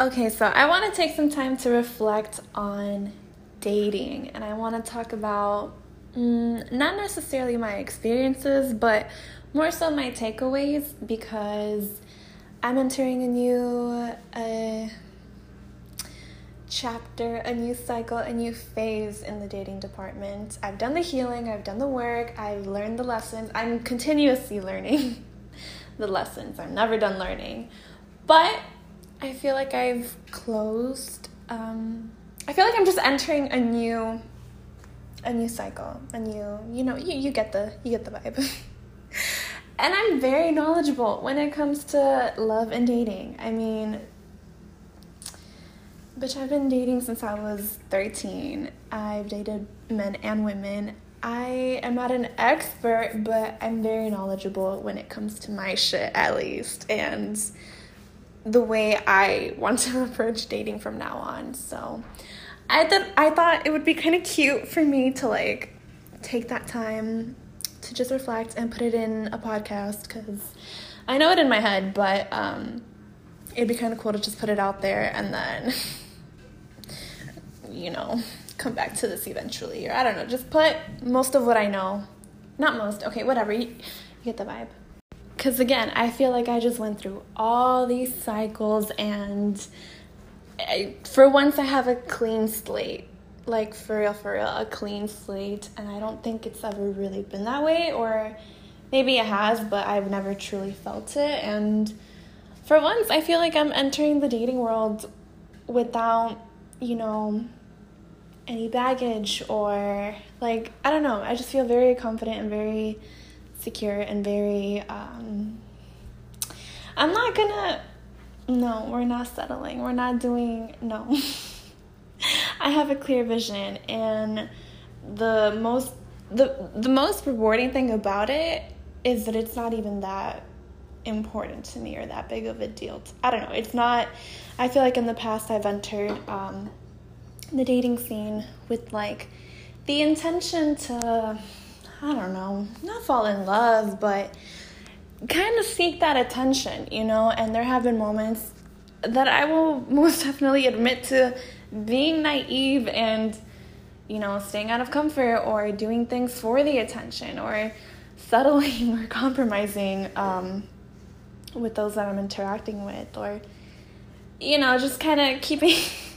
Okay, so I want to take some time to reflect on dating and I want to talk about mm, not necessarily my experiences, but more so my takeaways because I'm entering a new uh, chapter, a new cycle, a new phase in the dating department. I've done the healing, I've done the work, I've learned the lessons. I'm continuously learning the lessons. I'm never done learning. But I feel like I've closed um, I feel like I'm just entering a new a new cycle, a new, you know, you, you get the you get the vibe. and I'm very knowledgeable when it comes to love and dating. I mean, bitch, I've been dating since I was 13. I've dated men and women. I am not an expert, but I'm very knowledgeable when it comes to my shit, at least, and the way I want to approach dating from now on. So, I thought I thought it would be kind of cute for me to like take that time to just reflect and put it in a podcast because I know it in my head, but um, it'd be kind of cool to just put it out there and then, you know, come back to this eventually. Or I don't know, just put most of what I know. Not most, okay, whatever. You, you get the vibe. Because again, I feel like I just went through all these cycles and I, for once I have a clean slate. Like for real, for real, a clean slate. And I don't think it's ever really been that way, or maybe it has, but I've never truly felt it. And for once, I feel like I'm entering the dating world without, you know, any baggage or like, I don't know. I just feel very confident and very secure and very, um, I'm not gonna no, we're not settling. We're not doing no. I have a clear vision and the most the the most rewarding thing about it is that it's not even that important to me or that big of a deal. I don't know. It's not I feel like in the past I've entered um, the dating scene with like the intention to I don't know, not fall in love, but kind of seek that attention, you know, and there have been moments that I will most definitely admit to being naive and, you know, staying out of comfort or doing things for the attention or settling or compromising um, with those that I'm interacting with or, you know, just kind of keeping.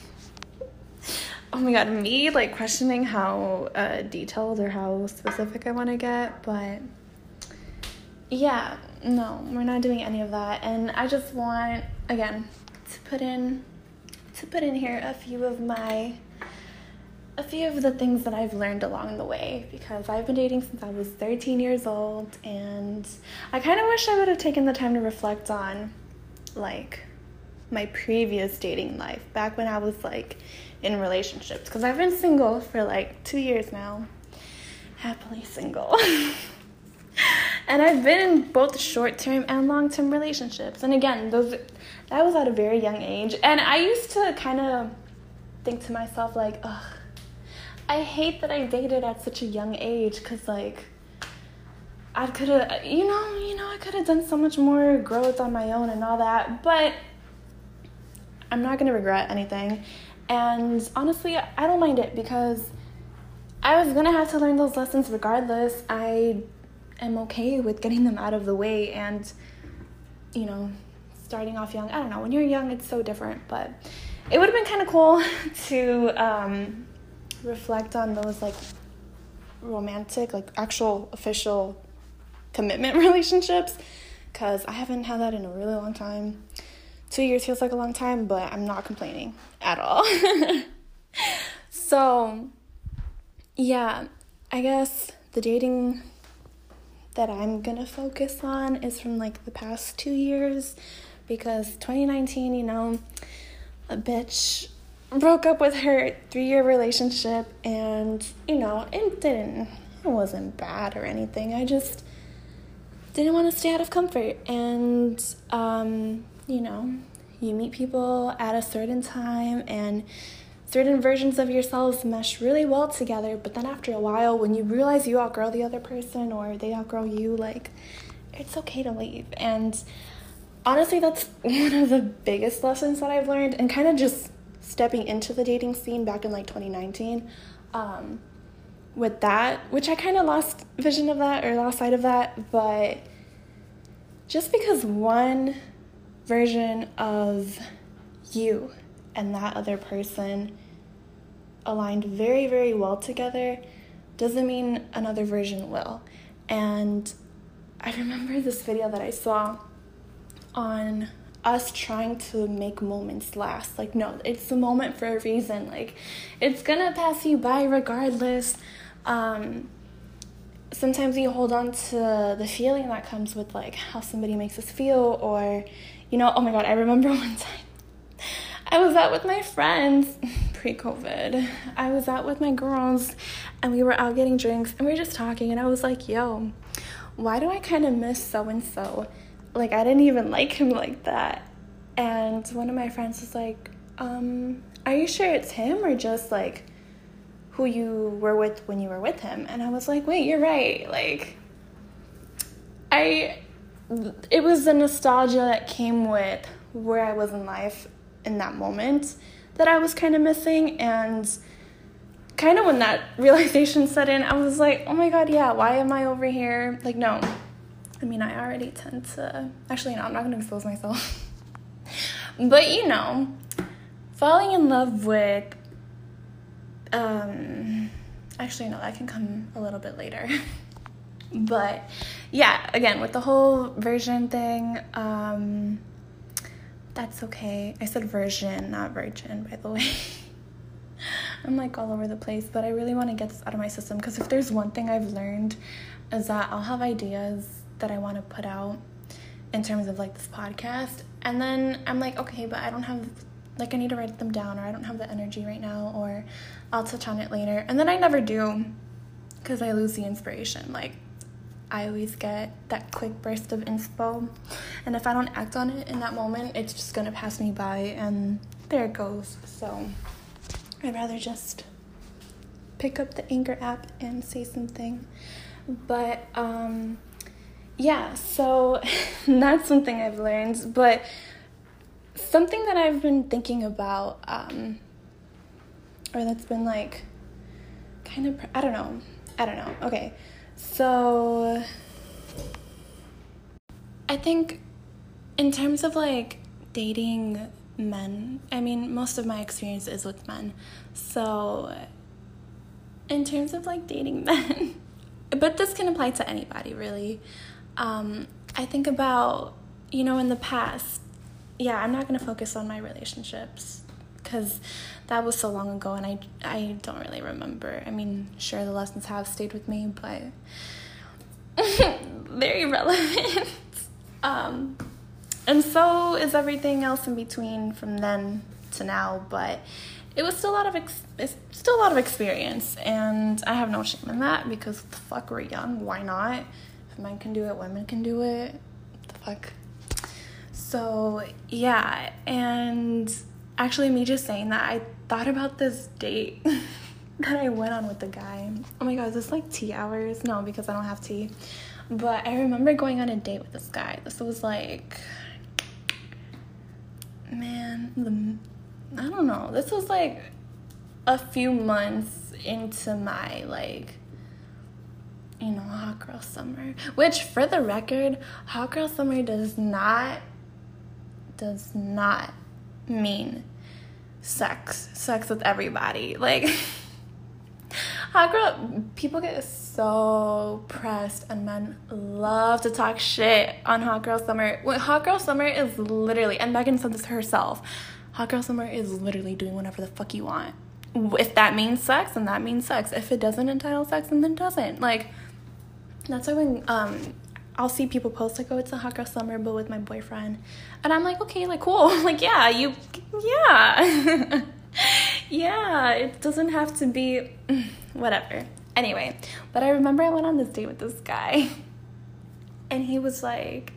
oh my god, me like questioning how uh, detailed or how specific I want to get, but yeah, no, we're not doing any of that. And I just want, again, to put in to put in here a few of my a few of the things that I've learned along the way because I've been dating since I was 13 years old and I kind of wish I would have taken the time to reflect on like my previous dating life back when I was like in relationships because I've been single for like 2 years now. Happily single. and I've been in both short term and long term relationships. And again, those that was at a very young age. And I used to kind of think to myself, like, ugh, I hate that I dated at such a young age because, like, I could have, you know, you know, I could have done so much more growth on my own and all that. But I'm not to regret anything. And honestly, I don't mind it because I was to have to learn those lessons regardless. I am okay with getting them out of the way and, you know, starting off young. I don't know, when you're young, it's so different, but it would have been kind of cool to um, reflect on those like romantic, like actual official commitment relationships because I haven't had that in a really long time. Two years feels like a long time, but I'm not complaining at all. so, yeah, I guess the dating that I'm gonna focus on is from like the past two years because 2019, you know, a bitch broke up with her three year relationship and, you know, it didn't, it wasn't bad or anything. I just didn't want to stay out of comfort. And, um, you know, you meet people at a certain time and certain versions of yourselves mesh really well together, but then after a while, when you realize you outgrow the other person or they outgrow you, like, it's okay to leave. And honestly, that's one of the biggest lessons that I've learned, and kind of just stepping into the dating scene back in like 2019. Um, with that, which I kind of lost vision of that or lost sight of that, but just because one version of you and that other person aligned very, very well together doesn't mean another version will. And I remember this video that I saw on us trying to make moments last. Like, no, it's the moment for a reason. Like, it's gonna pass you by regardless. Um, sometimes you hold on to the feeling that comes with like how somebody makes us feel, or, you know, oh my god, I remember one time I was out with my friends pre COVID. I was out with my girls and we were out getting drinks and we were just talking, and I was like, yo, why do I kind of miss so and so? Like, I didn't even like him like that. And one of my friends was like, um, are you sure it's him or just like who you were with when you were with him? And I was like, wait, you're right. Like, I, it was the nostalgia that came with where I was in life in that moment that I was kind of missing. And kind of when that realization set in, I was like, oh my God, yeah, why am I over here? Like, no. I mean, I already tend to. Actually, no, I'm not going to expose myself. but, you know, falling in love with. Um, actually, no, that can come a little bit later. but yeah, again, with the whole version thing, um, that's okay. I said version, not virgin, by the way. I'm like all over the place, but I really want to get this out of my system because if there's one thing I've learned is that I'll have ideas that I want to put out in terms of like this podcast, and then I'm like, okay, but I don't have like I need to write them down or I don't have the energy right now or I'll touch on it later. And then I never do because I lose the inspiration. Like I always get that quick burst of inspo. And if I don't act on it in that moment, it's just gonna pass me by and there it goes. So I'd rather just pick up the Anchor app and say something. But um yeah, so that's something I've learned. But something that I've been thinking about, um, or that's been like kind of, I don't know, I don't know. Okay, so I think in terms of like dating men, I mean, most of my experience is with men. So in terms of like dating men, but this can apply to anybody really. Um, I think about, you know, in the past, yeah, I'm not going to focus on my relationships because that was so long ago and I, I don't really remember. I mean, sure, the lessons have stayed with me, but very relevant. um, and so is everything else in between from then to now, but it was still a lot of ex- it's still a lot of experience, and I have no shame in that because the fuck we're young. Why not? If men can do it, women can do it. The fuck. So yeah, and actually, me just saying that, I thought about this date that I went on with the guy. Oh my god, is this like tea hours? No, because I don't have tea. But I remember going on a date with this guy. This was like, man, the, I don't know. This was like a few months into my like you know, hot girl summer. Which for the record, hot girl summer does not does not mean sex. Sex with everybody. Like hot girl people get so pressed and men love to talk shit on hot girl summer. When hot girl summer is literally and Megan said this herself. Hot girl summer is literally doing whatever the fuck you want. If that means sex, then that means sex. If it doesn't entitle sex, then it doesn't. Like that's why when um I'll see people post like, "Oh, it's a hot girl summer, but with my boyfriend," and I'm like, "Okay, like cool, like yeah, you, yeah, yeah." It doesn't have to be whatever. Anyway, but I remember I went on this date with this guy, and he was like,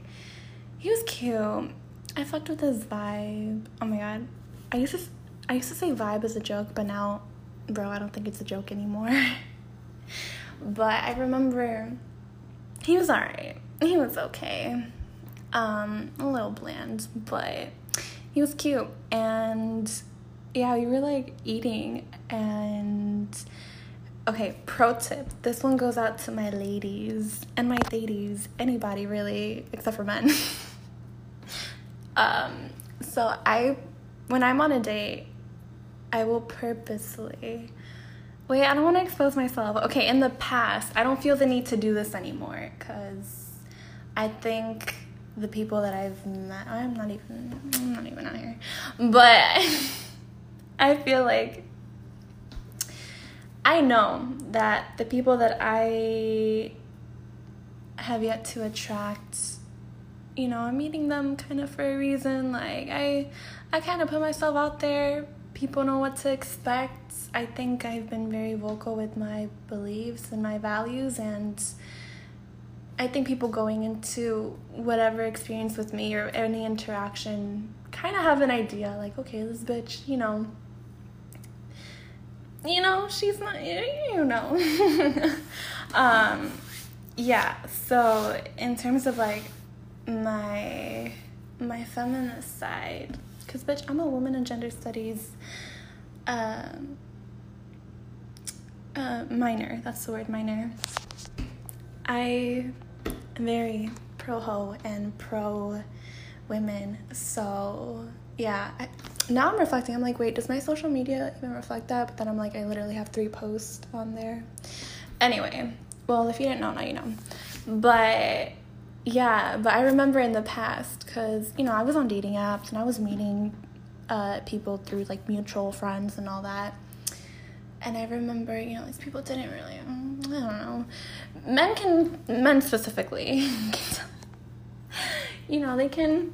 he was cute. I fucked with his vibe. Oh my god, I used to I used to say vibe as a joke, but now, bro, I don't think it's a joke anymore. but I remember he was alright he was okay. Um, a little bland, but he was cute. And yeah, we were like eating and okay, pro tip. This one goes out to my ladies and my ladies, anybody really, except for men. um, so I when I'm on a date, I will purposely Wait, I don't want to expose myself. Okay, in the past, I don't feel the need to do this anymore cuz I think the people that I've met, oh, I'm not even I'm not even out here. But I feel like I know that the people that I have yet to attract, you know, I'm meeting them kind of for a reason. Like I I kind of put myself out there. People know what to expect. I think I've been very vocal with my beliefs and my values and I think people going into whatever experience with me or any interaction kind of have an idea like, okay, this bitch, you know, you know, she's not, you know. um, yeah, so in terms of like my my feminist side, because bitch, I'm a woman in gender studies um, uh, minor. That's the word, minor. I very pro ho and pro women. So yeah, I, now I'm reflecting. I'm like, wait, does my social media even reflect that? But then I'm like, I literally have three posts on there. Anyway, well, if you didn't know, now you know. But yeah, but I remember in the past because you know I was on dating apps and I was meeting uh, people through like mutual friends and all that. And I remember, you know, these people didn't really, I don't know, men can men specifically you know they can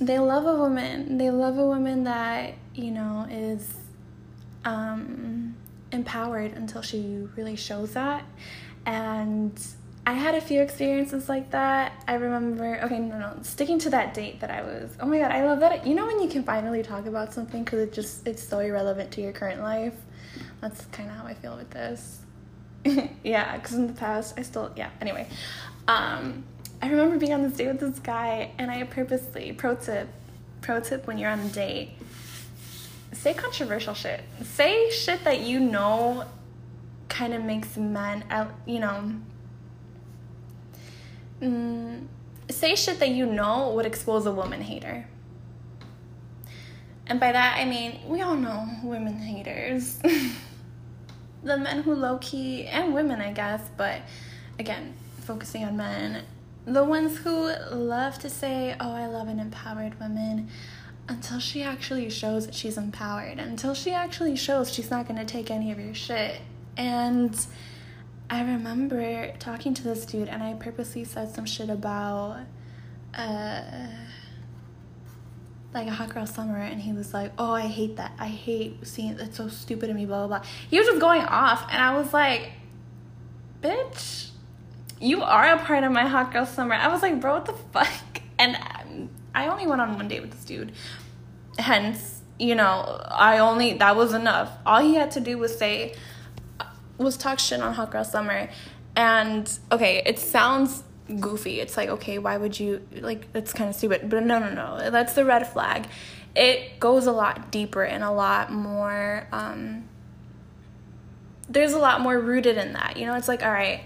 they love a woman they love a woman that you know is um empowered until she really shows that and I had a few experiences like that. I remember, okay, no, no, sticking to that date that I was, oh my god, I love that. You know when you can finally talk about something because it just, it's so irrelevant to your current life? That's kind of how I feel with this. yeah, because in the past I still yeah. Anyway, um, I remember being on this date with this guy, and I purposely pro tip, pro tip when you're on a date, say controversial shit. Say shit that you know, kind of makes men, you know. Mm, say shit that you know would expose a woman hater. And by that I mean we all know women haters. the men who low key and women, I guess, but again, focusing on men, the ones who love to say, "Oh, I love an empowered woman." Until she actually shows that she's empowered, until she actually shows she's not gonna take any of your shit. And I remember talking to this dude, and I purposely said some shit about, uh, like a hot girl summer and he was like oh i hate that. I hate seeing that's so stupid of me blah blah blah. He was just going off and i was like bitch you are a part of my hot girl summer. I was like bro what the fuck? And i only went on one date with this dude. Hence you know i only that was enough. All he had to do was say uh, was talk shit on hot girl summer. And okay it sounds goofy. It's like, okay, why would you like that's kind of stupid. But no, no, no. That's the red flag. It goes a lot deeper and a lot more um there's a lot more rooted in that. You know, it's like, all right,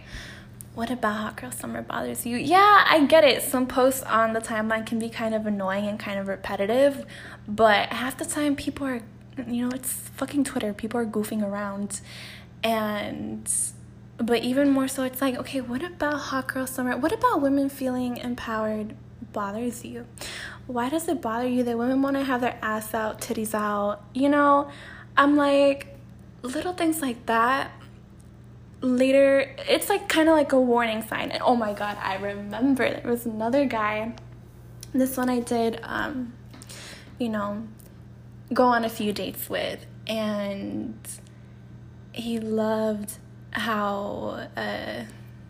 what about Hot Girl Summer bothers you? Yeah, I get it. Some posts on the timeline can be kind of annoying and kind of repetitive, but half the time people are, you know, it's fucking Twitter. People are goofing around. And but even more so it's like okay what about hot girl summer? What about women feeling empowered bothers you? Why does it bother you that women want to have their ass out titties out? You know i'm like little things like that later it's like kind of like a warning sign. And oh my god i remember there was another guy this one i did um you know go on a few dates with and he loved how uh,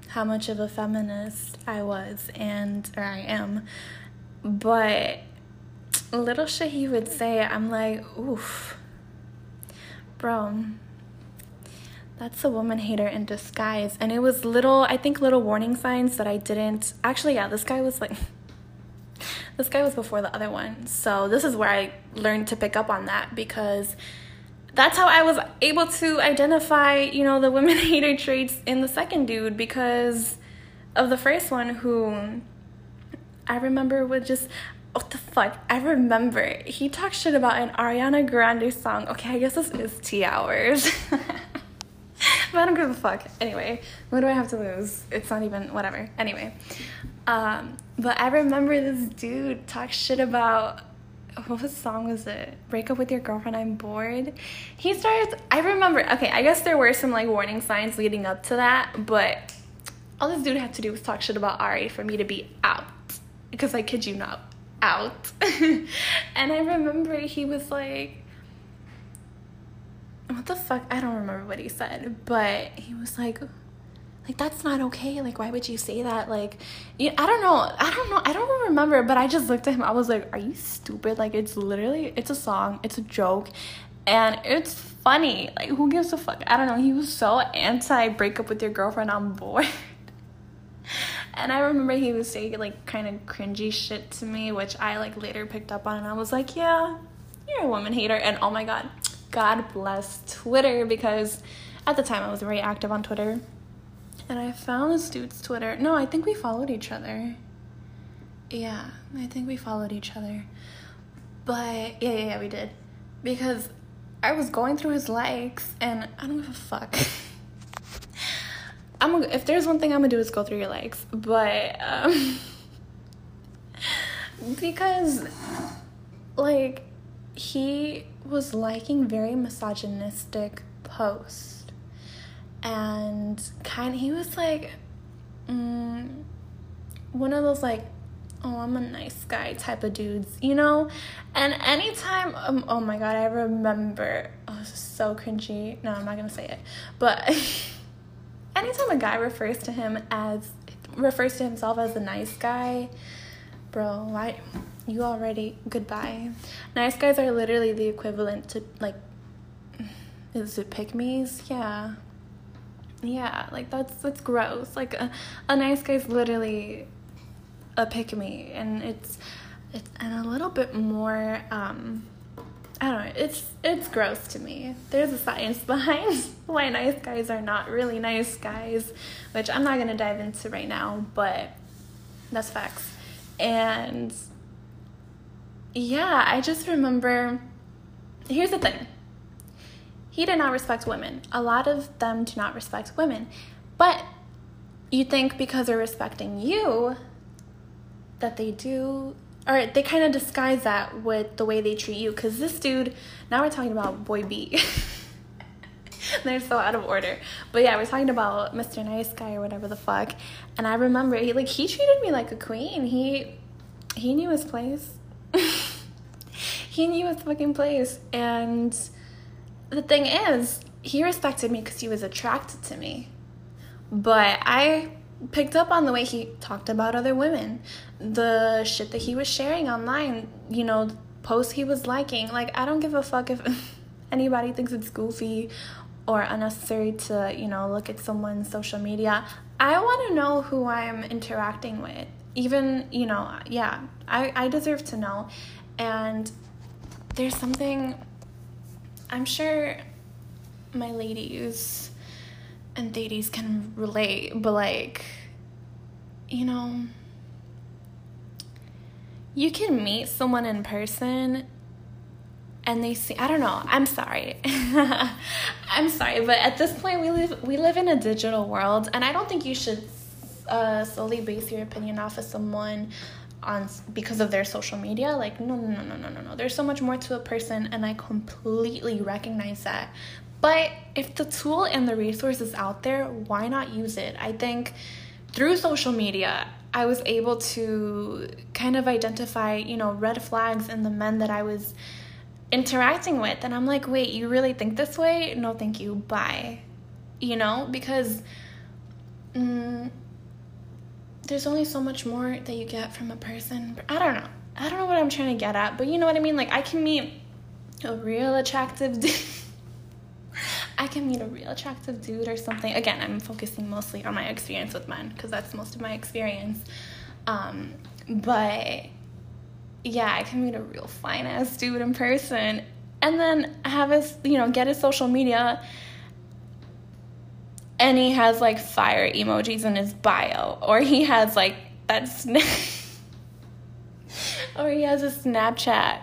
how much of a feminist I was and or I am, but little shit he would say, I'm like, oof, bro. That's a woman hater in disguise. And it was little, I think, little warning signs that I didn't. Actually, yeah, this guy was like, this guy was before the other one. So this is where I learned to pick up on that because that's how I was able to identify, you know, the women hater traits in the second dude because of the first one who I remember would just what the fuck? I remember he talked shit about an Ariana Grande song. Okay, I guess this is tea hours. but I don't give a fuck. Anyway, what do I have to lose? It's not even whatever. Anyway, um, but I remember this dude talk shit about what song was it? Break up with your girlfriend, I'm bored. He started I remember okay, I guess there were some like warning signs leading up to that, but all this dude had to do was talk shit about Ari for me to be out. Because I kid you not, out. and I remember he was like what the fuck? I don't remember what he said, but he was like like that's not okay. Like why would you say that? Like yeah, i don't know. I don't know. I don't remember but i just looked at him. I was like are you stupid? Like it's literally it's a song. It's a joke. And it's funny. Like who gives a fuck? I don't know. He was so anti breakup with your girlfriend on board. And i remember he was saying like kind of cringy shit to me which i like later picked up on. And i was like yeah you're a woman hater. And oh my god god bless twitter because at the time i was very active on twitter and I found this dude's Twitter. No, I think we followed each other. Yeah, I think we followed each other. But yeah, yeah, yeah, we did. Because I was going through his likes and I don't give a fuck. I'm if there's one thing I'm gonna do is go through your likes, but um, because like he was liking very misogynistic posts and kind he was like mm, one of those like oh i'm a nice guy type of dudes you know? And anytime um, oh my god i remember oh this is so cringy. No i'm not gonna say it. But anytime a guy refers to him as refers to himself as a nice guy bro why you already goodbye. Nice guys are literally the equivalent to like is it pick me's yeah yeah, like that's that's gross. Like a, a nice guy's literally a pick me, and it's it's and a little bit more. um I don't know. It's it's gross to me. There's a science behind why nice guys are not really nice guys, which I'm not gonna dive into right now, but that's facts. And yeah, I just remember. Here's the thing he did not respect women. A lot of them do not respect women. But you think because they're respecting you that they do or they kind of disguise that with the way they treat you. Because this dude now we're talking about boy b. They're so out of order. But yeah we're talking about mr nice guy or whatever the fuck. And i remember he like he treated me like a queen. He he knew his place. He knew his fucking place. And the thing is, he respected me because he was attracted to me. But I picked up on the way he talked about other women, the shit that he was sharing online, you know, posts he was liking. Like, I don't give a fuck if anybody thinks it's goofy or unnecessary to, you know, look at someone's social media. I want to know who I'm interacting with. Even, you know, yeah, I, I deserve to know. And there's something I'm sure my ladies and ladies can relate, but like, you know, you can meet someone in person and they see I don't know, I'm sorry. I'm sorry, but at this point we live we live in a digital world and I don't think you should uh, solely base your opinion off of someone on because of their social media like no no no no no no no. There's so much more to a person and i completely recognize that. But if the tool and the resource is out there why not use it? I think through social media i was able to kind of identify you know red flags in the men that i was interacting with. And i'm like wait you really think this way? No thank you. Bye. You know because mm, there's only so much more that you get from a person. I don't know. I don't know what I'm trying to get at, but you know what I mean? Like, I can meet a real attractive dude. I can meet a real attractive dude or something. Again, I'm focusing mostly on my experience with men because that's most of my experience. Um, but yeah, I can meet a real fine ass dude in person and then have his, you know, get his social media and he has like fire emojis in his bio or he has like that snap or he has a Snapchat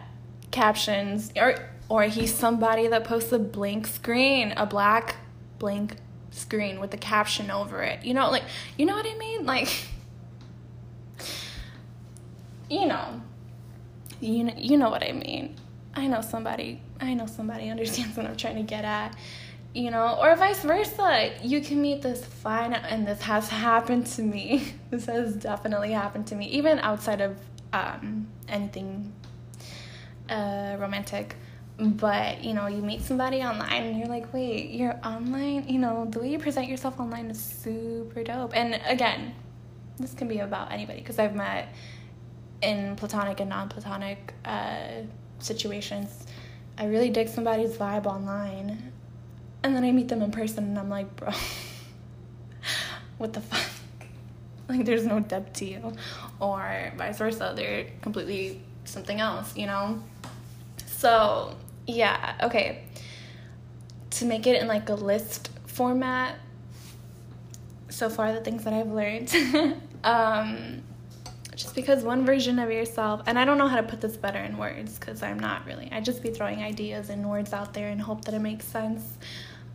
captions or or he's somebody that posts a blank screen, a black blank screen with a caption over it. You know, like you know what I mean? Like you know. You know, you know what I mean. I know somebody I know somebody understands what I'm trying to get at. You know, or vice versa. You can meet this fine and this has happened to me. this has definitely happened to me, even outside of um, anything uh, romantic. But you know you meet somebody online and you're like wait you're online? You know the way you present yourself online is super dope. And again this can be about anybody because i've met in platonic and non-platonic uh, situations. I really dig somebody's vibe online and then i meet them in person and i'm like bro what the fuck like there's no depth to you or vice versa they're completely something else you know so yeah, okay. To make it in like a list format, so far the things that I've learned. um, just because one version of yourself, and I don't know how to put this better in words because I'm not really, I just be throwing ideas and words out there and hope that it makes sense.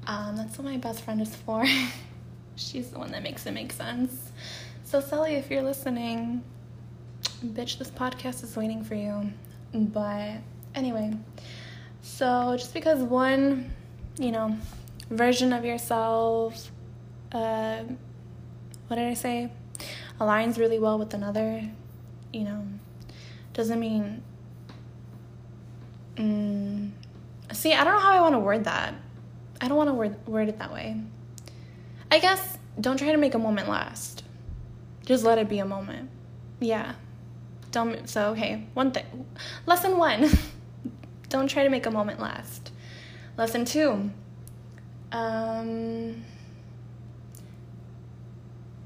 Um, that's what my best friend is for. She's the one that makes it make sense. So, Sally, if you're listening, bitch, this podcast is waiting for you. But anyway, so just because one, you know, version of yourself, uh, what did I say, aligns really well with another, you know, doesn't mean. Mm, see, I don't know how I want to word that. I don't want to word word it that way. I guess don't try to make a moment last. Just let it be a moment. Yeah. Don't so okay, one thing. Lesson 1. Don't try to make a moment last. Lesson two. Um,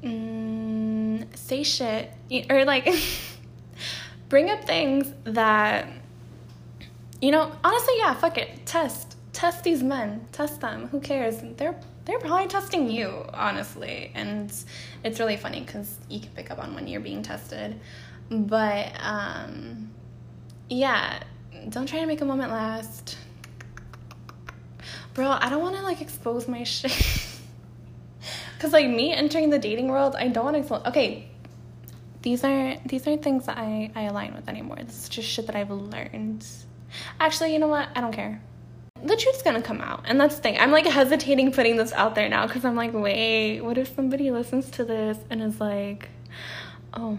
mm, say shit. Or like, bring up things that, you know, honestly, yeah, fuck it. Test. Test these men. Test them. Who cares? They're they're probably testing you, honestly. And it's really funny because you can pick up on when you're being tested. But um, yeah, don't try to make a moment last. Bro, I don't want to like expose my shit. Cause like me entering the dating world, I don't want to expose. Okay, these aren't these aren't things that I I align with anymore. This is just shit that I've learned. Actually, you know what? I don't care. The truth's gonna come out, and that's the thing. I'm like hesitating putting this out there now because I'm like, wait, what if somebody listens to this and is like, oh,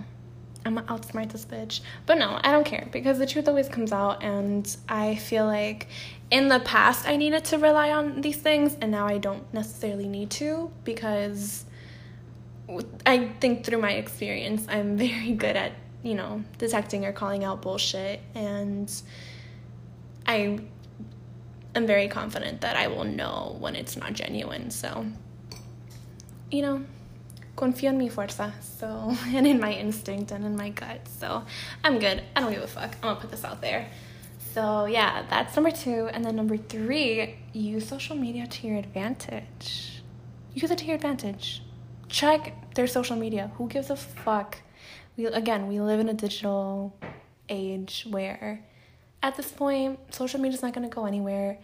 I'm gonna outsmart this bitch. But no, I don't care because the truth always comes out, and I feel like in the past I needed to rely on these things, and now I don't necessarily need to because I think through my experience, I'm very good at, you know, detecting or calling out bullshit, and I am very confident that I will know when it's not genuine. So, you know confío en mi fuerza, so, and in my instinct and in my gut. So I'm good. I don't give a fuck. I'm gonna put this out there. So yeah, that's number two. And then number three, use social media to your advantage. Use it to your advantage. Check their social media. Who gives a fuck? We again, we live in a digital age where at this point, social media is not gonna go anywhere.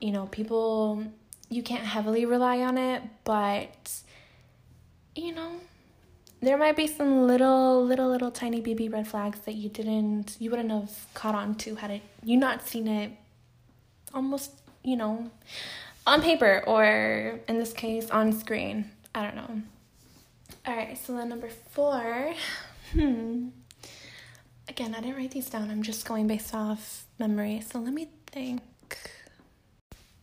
You know, people you can't heavily rely on it, but you know, there might be some little, little, little tiny baby red flags that you didn't, you wouldn't have caught on to had it you not seen it almost, you know, on paper or in this case on screen. I don't know. All right, so then number four, hmm. Again, I didn't write these down. I'm just going based off memory. So let me think.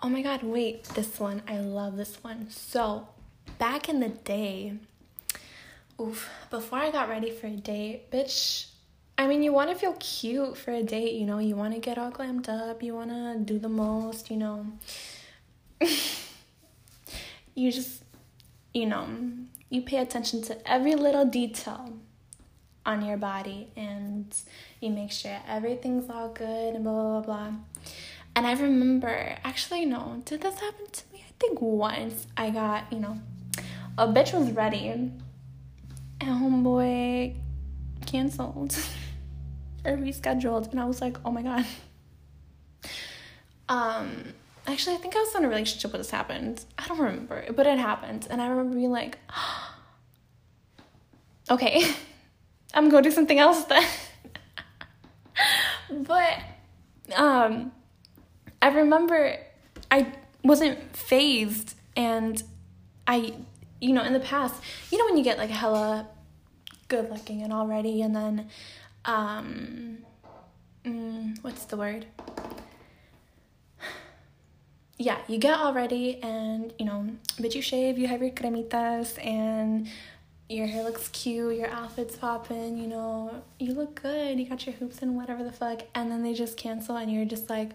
Oh my god, wait, this one. I love this one. So, back in the day, oof, before I got ready for a date, bitch, I mean, you want to feel cute for a date, you know, you want to get all glammed up, you want to do the most, you know. you just, you know, you pay attention to every little detail. On your body and you make sure everything's all good and blah blah blah blah. And I remember actually no, did this happen to me? I think once I got, you know, a bitch was ready and homeboy canceled or rescheduled and I was like, oh my god. Um actually I think I was in a relationship when this happened. I don't remember, but it happened. And I remember being like, okay. I'm to do something else then. but um, I remember I wasn't fazed and I, you know, in the past, you know, when you get like hella good looking and already, and then, um, mm, what's the word? Yeah, you get already, and you know, but you shave, you have your cremitas, and your hair looks cute, your outfit's popping, you know, you look good, you got your hoops and whatever the fuck, and then they just cancel and you're just like,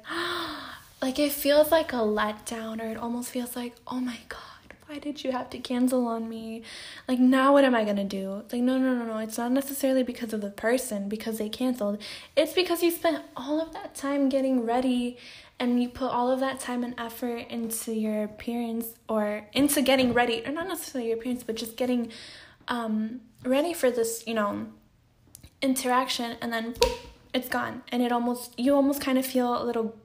like it feels like a letdown, or it almost feels like, oh my god, why did you have to cancel on me? Like, now what am I gonna do? Like, no, no, no, no, it's not necessarily because of the person, because they canceled, it's because you spent all of that time getting ready and you put all of that time and effort into your appearance or into getting ready, or not necessarily your appearance, but just getting um, ready for this, you know, interaction, and then boop, it's gone, and it almost you almost kind of feel a little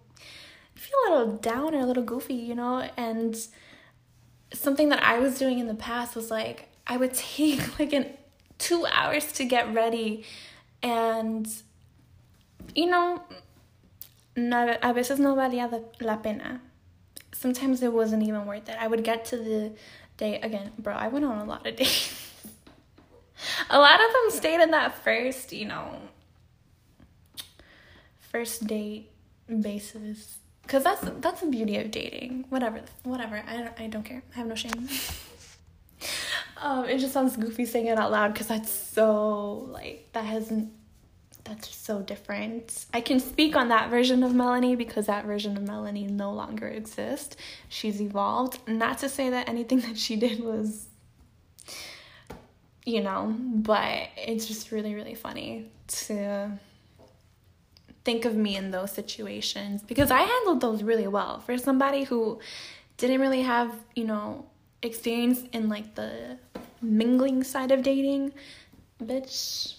feel a little down or a little goofy, you know, and something that I was doing in the past was like I would take like an two hours to get ready, and you know, no, a veces no valía la pena. Sometimes it wasn't even worth it. I would get to the day again, bro. I went on a lot of dates a lot of them stayed in that first, you know, first date basis. Cause that's that's the beauty of dating. Whatever, whatever. I don't, I don't care. I have no shame. um, it just sounds goofy saying it out loud because that's so like that hasn't. That's so different. I can speak on that version of Melanie because that version of Melanie no longer exists. She's evolved. Not to say that anything that she did was you know, but it's just really, really funny to think of me in those situations because I handled those really well for somebody who didn't really have, you know, experience in like the mingling side of dating. Bitch,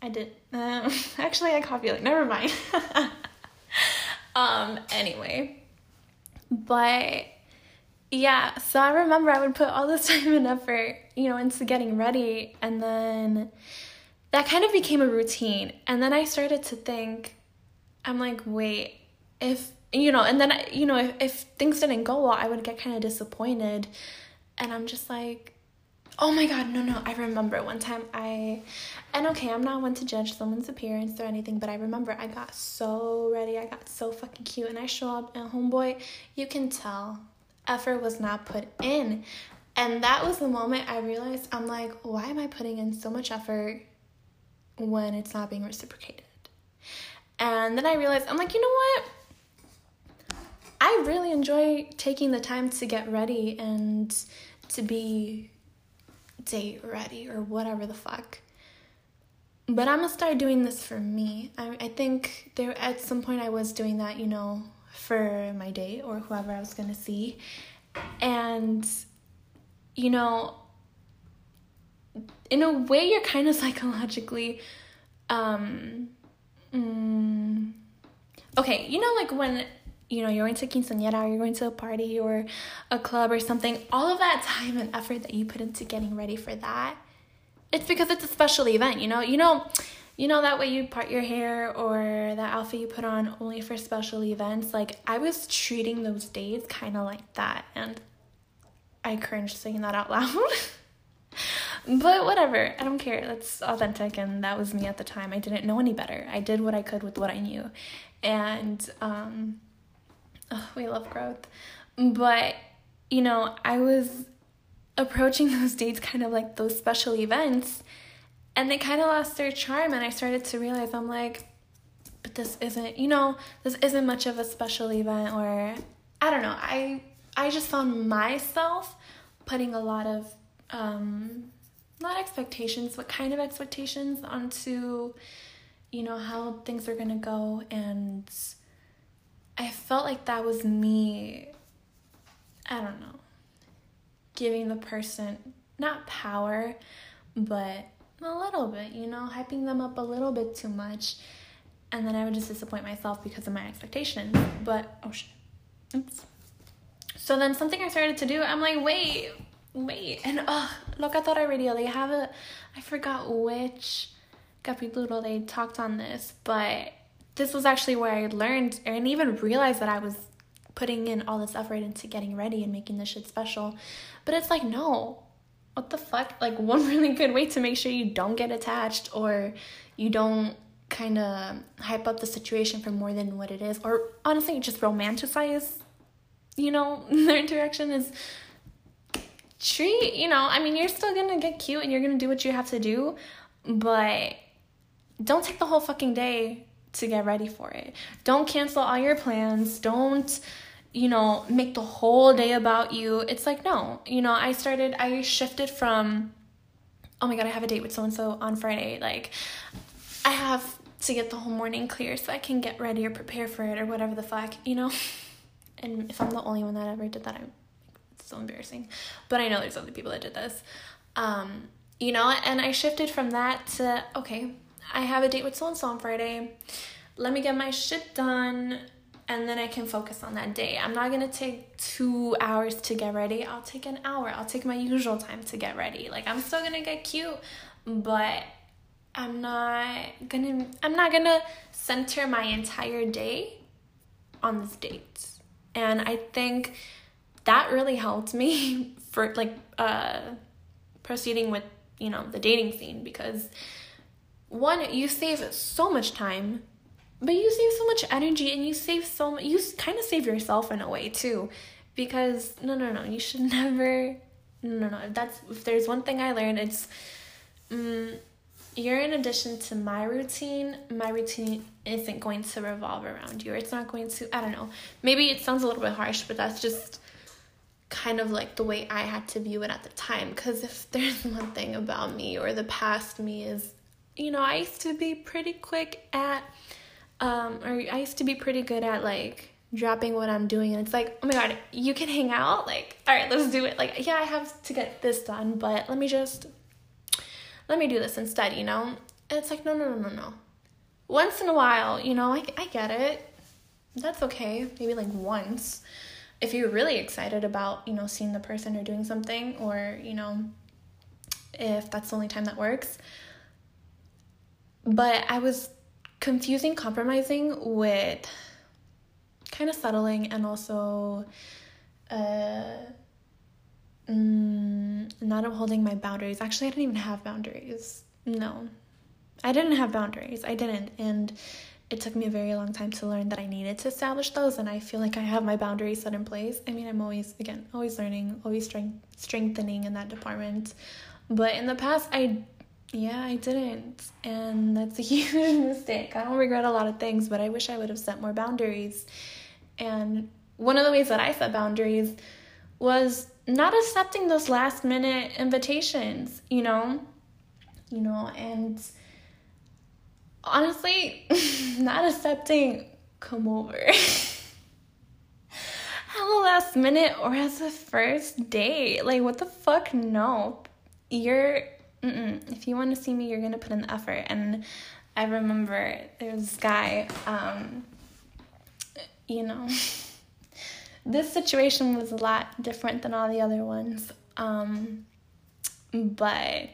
I did. Uh, actually, I copy like Never mind. um. Anyway, but yeah, so I remember I would put all this time and effort, you know, into getting ready, and then that kind of became a routine. And then I started to think, I'm like, wait, if, you know, and then, you know, if, if things didn't go well, I would get kind of disappointed. And I'm just like, oh my god, no, no. I remember one time I, and okay, I'm not one to judge someone's appearance or anything, but I remember I got so ready, I got so fucking cute, and I show up, and homeboy, you can tell effort was not put in. And that was the moment I realized I'm like, why am I putting in so much effort when it's not being reciprocated? And then I realized, I'm like, you know what? I really enjoy taking the time to get ready and to be date ready or whatever the fuck. But I'm gonna start doing this for me. I, I think there at some point I was doing that, you know, for my date or whoever I was gonna see. And, you know, in a way, you're kind of psychologically, um, mm, okay, you know, like when you know, you're going to quinceañera or you're going to a party or a club or something, all of that time and effort that you put into getting ready for that, it's because it's a special event, you know? You know, you know that way you part your hair or that outfit you put on only for special events like i was treating those days kind of like that and i cringed saying that out loud. But whatever i don't care. That's authentic and that was me at the time. I didn't know any better. I did what i could with what i knew. And um oh, we love growth. But you know i was approaching those dates kind of like those special events and they kind of lost their charm and i started to realize i'm like but this isn't you know this isn't much of a special event or i don't know i i just found myself putting a lot of um not expectations, but kind of expectations onto, you know, how things are gonna go. And I felt like that was me, I don't know, giving the person not power, but a little bit, you know, hyping them up a little bit too much. And then I would just disappoint myself because of my expectations. But, oh shit. Oops. So then something I started to do, I'm like, wait, wait. And oh, Locatora Radio, they have a, I forgot which capítulo they talked on this, but this was actually where I learned and even realized that I was putting in all this effort into getting ready and making this shit special. But it's like, no, what the fuck? Like, one really good way to make sure you don't get attached or you don't kind of hype up the situation for more than what it is, or honestly, just romanticize, you know, their interaction is treat, you know, I mean, you're still gonna get cute and you're gonna do what you have to do, but don't take the whole fucking day to get ready for it. Don't cancel all your plans. Don't you know, make the whole day about you. It's like, no, you know, I started, I shifted from, oh my God, I have a date with so and so on Friday. Like, I have to get the whole morning clear so I can get ready or prepare for it or whatever the fuck, you know? And if I'm the only one that ever did that, I'm it's so embarrassing. But I know there's other people that did this. Um, you know, and I shifted from that to, okay, I have a date with so and so on Friday. Let me get my shit done and then I can focus on that day. I'm not gonna take two hours to get ready. I'll take an hour. I'll take my usual time to get ready. Like I'm still gonna get cute, but I'm not gonna I'm not gonna center my entire day on this date. And I think that really helped me for like uh proceeding with, you know, the dating scene because one, you save so much time but you save so much energy and you save so much you kind of save yourself in a way too because no no no you should never no no no. that's if there's one thing i learned it's um, you're in addition to my routine my routine isn't going to revolve around you it's not going to i don't know maybe it sounds a little bit harsh but that's just kind of like the way i had to view it at the time because if there's one thing about me or the past me is you know i used to be pretty quick at um, or I used to be pretty good at like dropping what I'm doing, and it's like, oh my god, you can hang out. Like, all right, let's do it. Like, yeah, I have to get this done, but let me just let me do this instead. You know? And it's like, no, no, no, no, no. Once in a while, you know, I I get it. That's okay. Maybe like once. If you're really excited about, you know, seeing the person or doing something, or, you know, if that's the only time that works. But I was confusing compromising with kind of settling and also uh, mm, not upholding my boundaries. Actually, I didn't even have boundaries. No, I didn't have boundaries. I didn't. And it took me a very long time to learn that I needed to establish those. And I feel like I have my boundaries set in place. I mean, I'm always, again, always learning, always strength, strengthening in that department. But in the past, I yeah, I didn't. And that's a huge mistake. I don't regret a lot of things, but I wish I would have set more boundaries. And one of the ways that I set boundaries was not accepting those last minute invitations, you know? You know, and honestly, not accepting come over. Hello last minute or as a first date. Like what the fuck? No. You're Mm-mm. if you want to see me, you're gonna put in the effort. And I remember there was this guy, um, you know, this situation was a lot different than all the other ones. Um, but,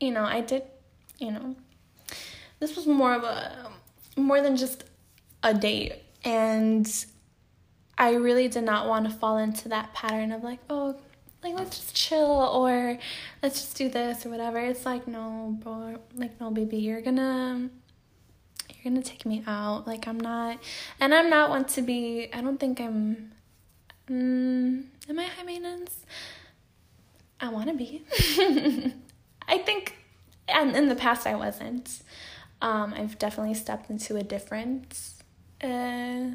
you know, I did, you know, this was more of a, more than just a date. And I really did not want to fall into that pattern of like, oh, like let's just chill or let's just do this or whatever. It's like no, bro, like no, baby, you're gonna you're gonna take me out. Like I'm not, and I'm not one to be. I don't think I'm. Mm, am I high maintenance? I want to be. I think, and in the past I wasn't. Um, I've definitely stepped into a different. Uh,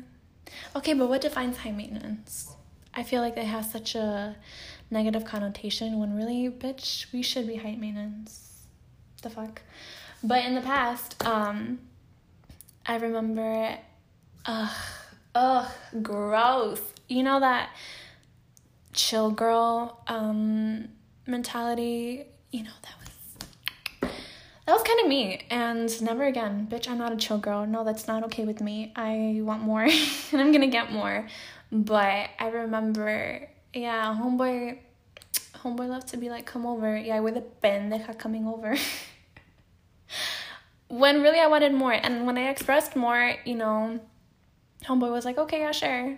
okay, but what defines high maintenance? I feel like they have such a negative connotation when really, bitch, we should be high maintenance. The fuck? But in the past, um, I remember, ugh, ugh, gross. You know that chill girl um, mentality? You know, that was, that was kind of me. And never again, bitch, I'm not a chill girl. No, that's not okay with me. I want more and I'm gonna get more. But I remember, yeah, homeboy, homeboy loved to be like, come over. Yeah, with a pendeja coming over. when really I wanted more. And when I expressed more, you know, homeboy was like, okay, yeah, sure.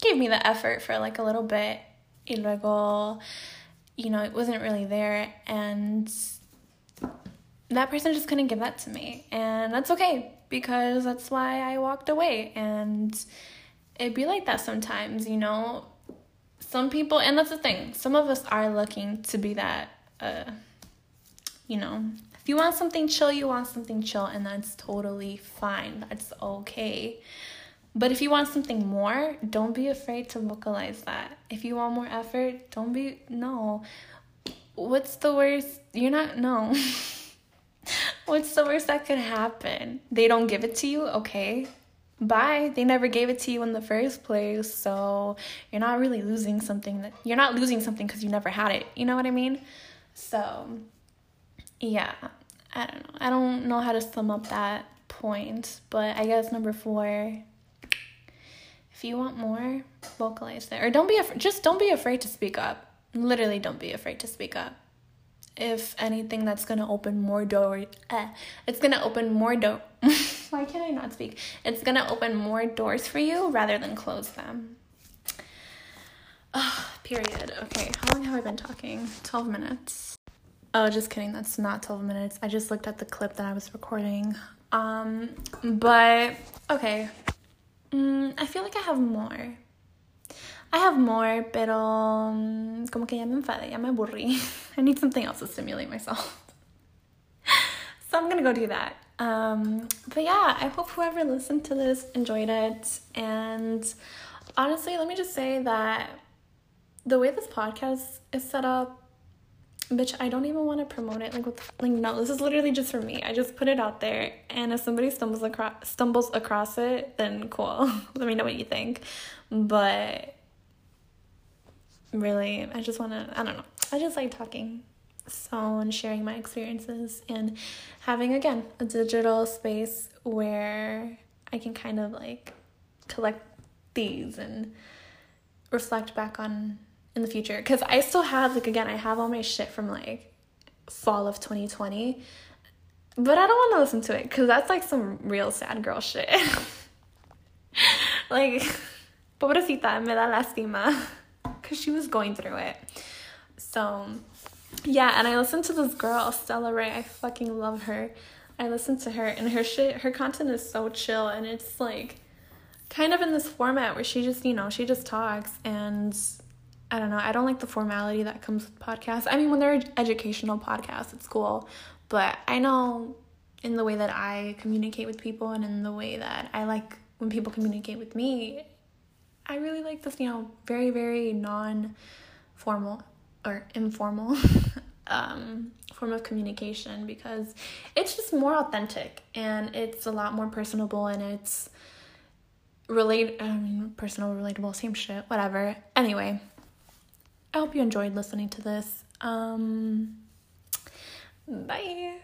Gave me the effort for like a little bit. Y luego, you know, it wasn't really there. And that person just couldn't give that to me. And that's okay because that's why I walked away. And it'd be like that sometimes, you know. Some people, and that's the thing, some of us are looking to be that, uh, you know, if you want something chill, you want something chill, and that's totally fine. That's okay. But if you want something more, don't be afraid to vocalize that. If you want more effort, don't be, no. What's the worst? You're not, no. What's the worst that could happen? They don't give it to you? Okay. Bye. They never gave it to you in the first place. So you're not really losing something that you're not losing something because you never had it. You know what I mean? So yeah, I don't know. I don't know how to sum up that point, but I guess number four, if you want more, vocalize it. Or don't be afraid, just don't be afraid to speak up. Literally, don't be afraid to speak up. If anything, that's gonna open more doors. Eh, it's gonna open more door. Why can't I not speak? It's gonna open more doors for you rather than close them. Oh, period. Okay, how long have I been talking? 12 minutes. Oh, just kidding. That's not 12 minutes. I just looked at the clip that I was recording. Um, but okay. Mm, I feel like I have more. I have more, pero um, como que ya me enfadé, ya me aburrí. I need something else to stimulate myself. so I'm gonna go do that. Um, but yeah, I hope whoever listened to this enjoyed it. And honestly, let me just say that the way this podcast is set up, bitch, I don't even want to promote it. Like, like, no, this is literally just for me. I just put it out there, and if somebody stumbles across stumbles across it, then cool. Let me know what you think. But really, I just want to. I don't know. I just like talking, so and sharing my experiences and having again a digital space where I can kind of like collect these and reflect back on in the future. Because I still have like again I have all my shit from like fall of 2020 but I don't want to listen to it because that's like some real sad girl shit. Like pobrecita me da lástima. Because she was going through it. So yeah and I listened to this girl Stella Rae I fucking love her. I listened to her and her shit her content is so chill and it's like kind of in this format where she just you know she just talks and I don't know. I don't like the formality that comes with podcasts. I mean, when they're educational podcasts, it's cool. But I know in the way that I communicate with people and in the way that I like when people communicate with me, I really like this, you know, very, very non formal or informal um, form of communication because it's just more authentic and it's a lot more personable and it's relate I mean personal relatable same shit whatever anyway I hope you enjoyed listening to this. Um, bye.